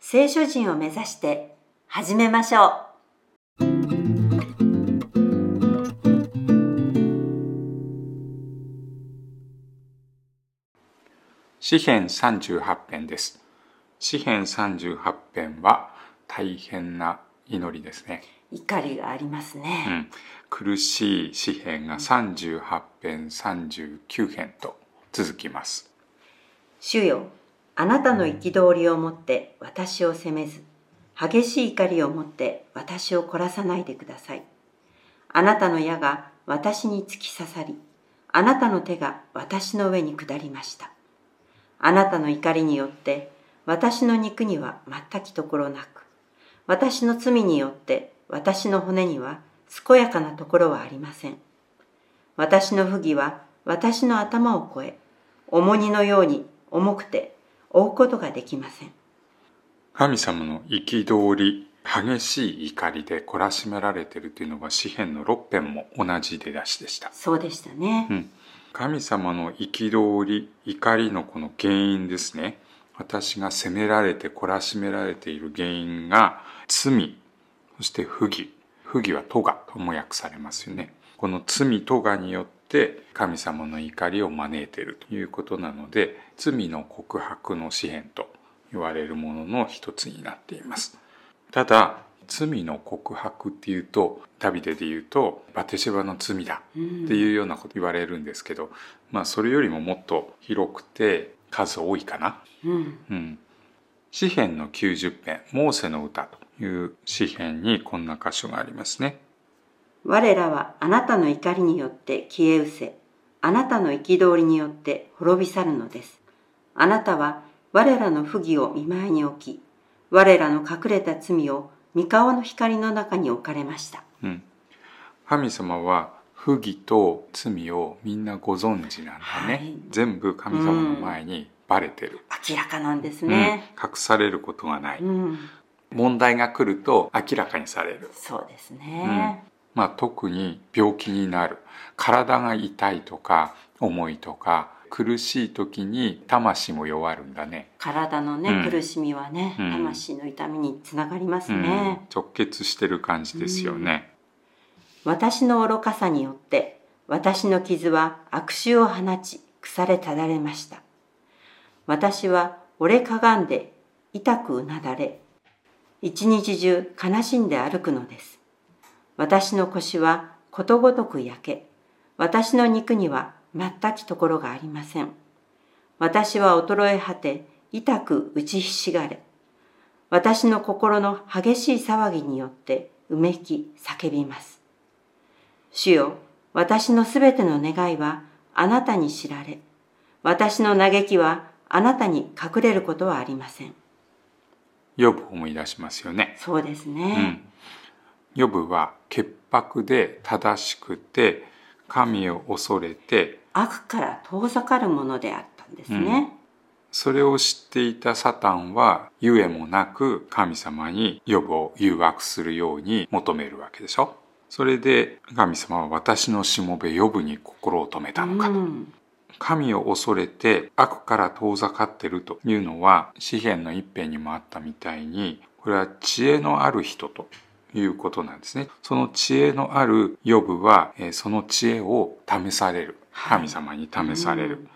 聖書人を目指して始めましょう。詩編38編です詩編38編は大変な祈りですね怒りがありますうね。ん、苦しい詩編が38編39編と続きます主よ、あなたの憤りをもって私を責めず、激しい怒りをもって私を懲らさないでください。あなたの矢が私に突き刺さり、あなたの手が私の上に下りました。あなたの怒りによって私の肉には全きところなく、私の罪によって私の骨には健やかなところはありません。私の不義は私の頭を越え、重荷のように重くて追うことができません。神様の憤り激しい怒りで懲らしめられているというのが詩編の6編も同じ出だしでした。そうでしたね。うん。神様の憤り怒りのこの原因ですね。私が責められて懲らしめられている原因が罪。そして不義。不義は咎とも訳されますよね。この罪咎によって神様の怒りを招いているということなので罪の告白の詩篇と言われるものの一つになっていますただ罪の告白っていうとダビデで言うとバテシェバの罪だっていうようなこと言われるんですけど、まあそれよりももっと広くて数多いかな。うん。うん。詩編の90編、モーセの歌という詩編にこんな箇所がありますね。我らはあなたの怒りによって消え失せ、あなたの憤りによって滅び去るのです。あなたは我らの不義を見舞いに置き、我らの隠れた罪を御顔の光の中に置かれました。うん。神様は不義と罪をみんなご存知なんだね。はい全部神様の前にバレてる。明らかなんですね。うん、隠されることがない。うん。問題が来ると明らかにされる。そうですね。まあ、特に病気になる。体が痛いとか重いとか苦しい時に魂も弱るんだね、体のね、うん。苦しみはね、うん。魂の痛みにつながりますうん。ね。直結してる感じですよね、私の愚かさによって私の傷は悪臭を放ち腐れただれました。私は折れかがんで痛くうなだれ一日中悲しんで歩くのです私の腰はことごとく焼け私の肉には全きところがありません私は衰え果て痛く打ちひしがれ私の心の激しい騒ぎによってうめき叫びます主よ、私のすべての願いはあなたに知られ、私の嘆きはあなたに隠れることはありません。ヨブを思い出しますよね、そうですうね。ん、ヨブは潔白で正しくて神を恐れて悪から遠ざかるものであったんですね。それを知っていたサタンはゆえもなく神様にヨブを誘惑するように求めるわけでしょ。それで神様は私のしもべヨブに心を止めたのか、うん。神を恐れて悪から遠ざかってるというのは詩篇の一編にもあったみたいにこれは知恵のある人ということなんですね。その知恵のあるヨブはえーその知恵を試される。神様に試される、うん。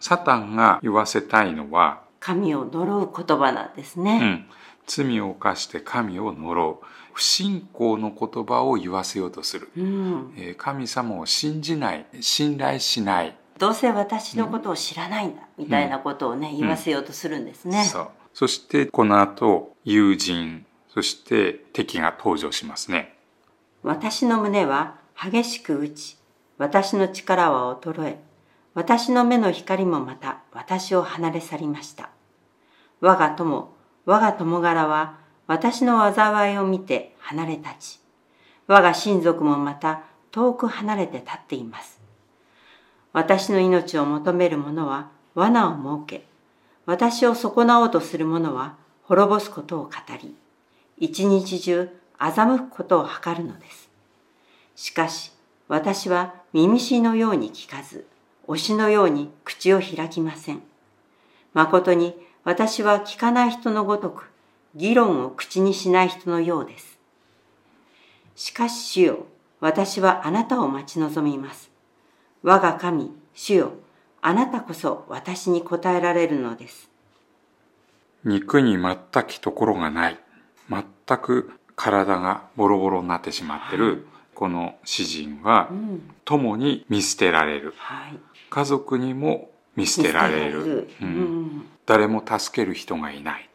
サタンが言わせたいのは神を呪う言葉なんですね。うん、罪を犯して神を呪う。不信仰の言葉を言わせようとする、うん。えー神様を信じない。信頼しない、どうせ私のことを知らないんだ、みたいなことをね、言わせようとするんですね。そう。そしてこの後友人そして敵が登場しますね私の胸は激しく打ち、私の力は衰え、私の目の光もまた私を離れ去りました。我が友、我が友柄は私の災いを見て離れ立ち、我が親族もまた遠く離れて立っています。私の命を求める者は罠を設け、私を損なおうとする者は滅ぼすことを語り、一日中欺くことを図るのです。しかし、私は耳しのように聞かず、推しのように口を開きません。誠に私は聞かない人のごとく、議論を口にしない人のようです。しかし主よ、私はあなたを待ち望みます。我が神、主よ、あなたこそ私に答えられるのです。肉に全きところがない。全く体がボロボロになってしまってる、この詩人は、共に見捨てられる。はい、家族にも見捨てられる。うん、誰も助ける人がいない。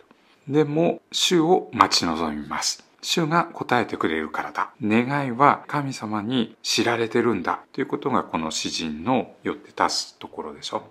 でも、主を待ち望みます。主が答えてくれるからだ。願いは神様に知られてるんだ。ということがこの詩人のよって出すところでしょ。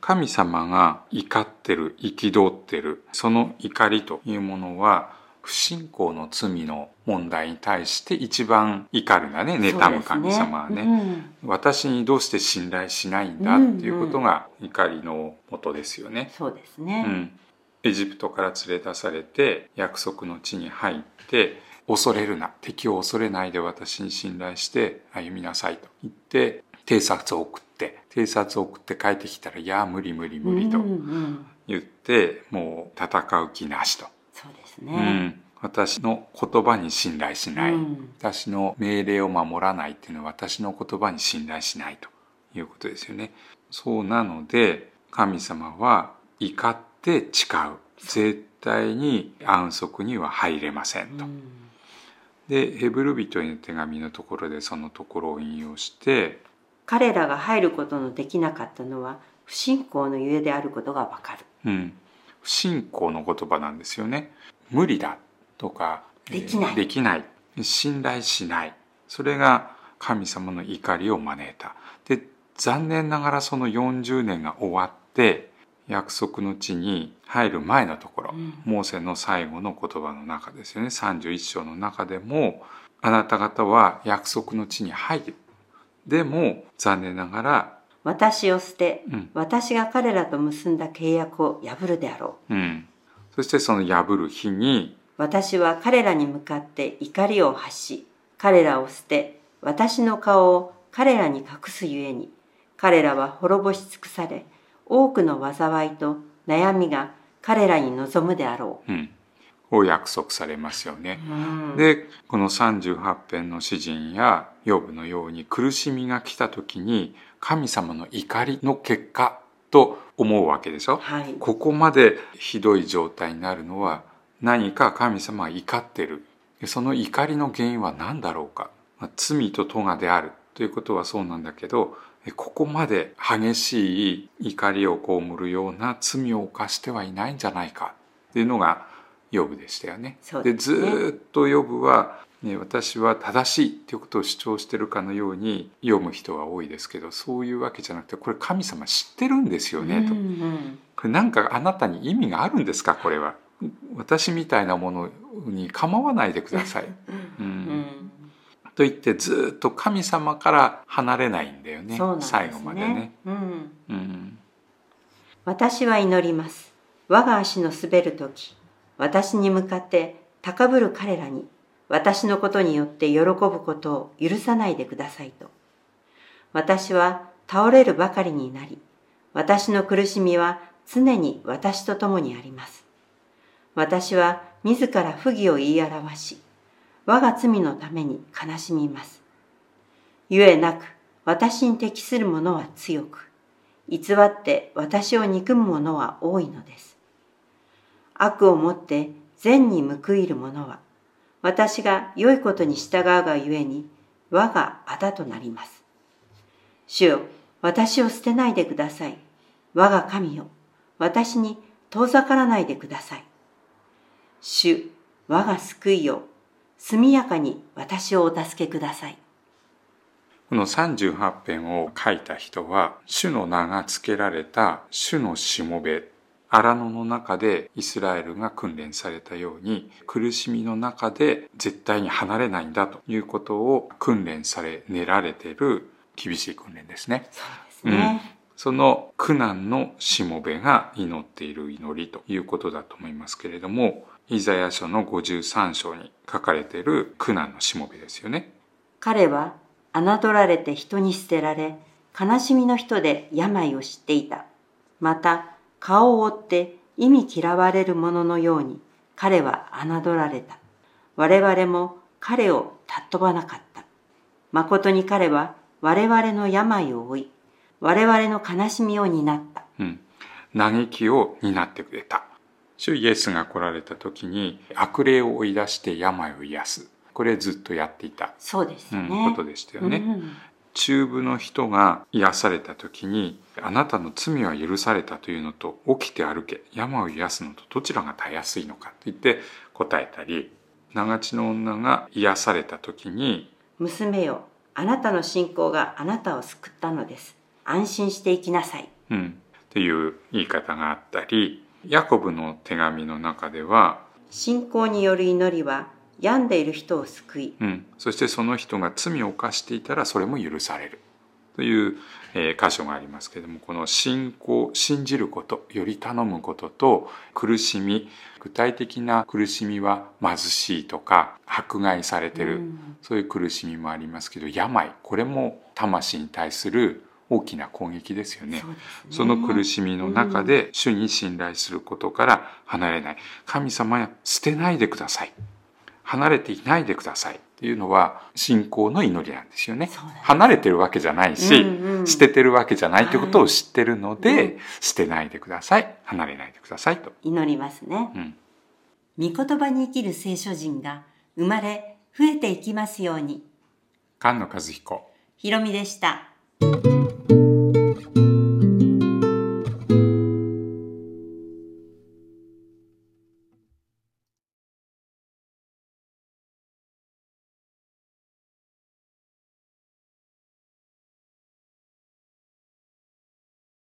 神様が怒ってる、憤ってる、その怒りというものは、不信仰の罪の問題に対して一番怒るんだね、妬む神様はね、ねうん、私にどうして信頼しないんだっていうことが怒りのもとですよね。そうですね。うん。エジプトから連れ出されて約束の地に入って恐れるな。敵を恐れないで私に信頼して歩みなさいと。言って偵察を送って。偵察を送って帰ってきたら「いや無理無理無理」と言って、もう戦う気なしと。ですね、うん。私の言葉に信頼しない、うん、私の命令を守らないっていうのは私の言葉に信頼しないということですよね。そうなので神様は怒っって誓う。絶対に安息には入れませんと。でヘブル人への手紙のところでそのところを引用して彼らが入ることのできなかったのは不信仰のゆえであることがわかる、うん、不信仰の言葉なんですよね無理だとかできない,、できない。信頼しない。それが神様の怒りを招いた。で残念ながらその40年が終わって約束の地に入る前のところ、うん、モーセの最後の言葉の中ですよね。31章の中でもあなた方は約束の地に入る。でも残念ながら私を捨て、うん、私が彼らと結んだ契約を破るであろう、うん、そしてその破る日に私は彼らに向かって怒りを発し彼らを捨て私の顔を彼らに隠すゆえに彼らは滅ぼし尽くされ多くの災いと悩みが彼らに望むであろう。うん、を約束されますよね。うん、でこの38編の詩人やヨブのように苦しみが来た時に神様の怒りの結果と思うわけでしょ、はい、ここまでひどい状態になるのは何か神様が怒ってる。その怒りの原因は何だろうか、まあ、罪と咎であるということはそうなんだけどここまで激しい怒りを被るような罪を犯してはいないんじゃないか。っていうのがヨブでしたよね。で、ね、ずっとヨブは、ね、私は正しいっていうことを主張してるかのように読む人が多いですけどそういうわけじゃなくてこれ神様知ってるんですよねと。うんうん、これなんかあなたに意味があるんですかこれは。私みたいなものに構わないでください。うん、うん。と言ってずっと神様から離れないんだよね、ね、最後までね、うん。うん、私は祈ります。我が足の滑る時私に向かって高ぶる彼らに私のことによって喜ぶことを許さないでくださいと私は倒れるばかりになり私の苦しみは常に私と共にあります私は自ら不義を言い表し我が罪のために悲しみます。ゆえなく、私に適する者は強く、偽って私を憎む者は多いのです。悪をもって善に報いる者は、私が良いことに従うがゆえに、我が仇となります。主よ、私を捨てないでください。我が神よ、私に遠ざからないでください。主、我が救いよ、速やかに私をお助けください。この38編を書いた人は、主の名が付けられた主のしもべ荒野の中でイスラエルが訓練されたように苦しみの中で絶対に離れないんだということを訓練され練られている厳しい訓練ですね。そうですね。うんその苦難のしもべが祈っている祈りということだと思いますけれども、イザヤ書の53章に書かれている苦難のしもべですよね。彼は侮られて人に捨てられ、悲しみの人で病を知っていた。また、顔を覆って意味嫌われる者のように彼は侮られた。我々も彼を尊ばなかった。誠に彼は我々の病を負い、我々の悲しみを担った。うん。嘆きを担ってくれた。主イエスが来られた時に悪霊を追い出して病を癒す。これずっとやっていた。そうですね。うん、ことでしたよね。うん、中部の人が癒された時に、あなたの罪は許されたというのと、起きて歩け、病を癒すのとどちらがたやすいのかと言って答えたり、長地の女が癒された時に、娘よ、あなたの信仰があなたを救ったのです。安心していきなさい。うん。っていう言い方があったり、ヤコブの手紙の中では、信仰による祈りは病んでいる人を救い、うん、そしてその人が罪を犯していたらそれも許されるという、えー、箇所がありますけれどもこの信仰信じることより頼むことと苦しみ具体的な苦しみは貧しいとか迫害されてる、うん、そういう苦しみもありますけど病これも魂に対する大きな攻撃ですよね。そ、ね、の苦しみの中で主に信頼することから離れない。神様や捨てないでください。離れていないでくださいっていうのは信仰の祈りなんですよね。離れてるわけじゃないし、うんうん、捨ててるわけじゃないってことを知ってるので、はい、捨てないでください。離れないでくださいと。祈りますね。うん。御言葉に生きる聖書人が生まれ増えていきますように。菅野和彦。ひろみでした。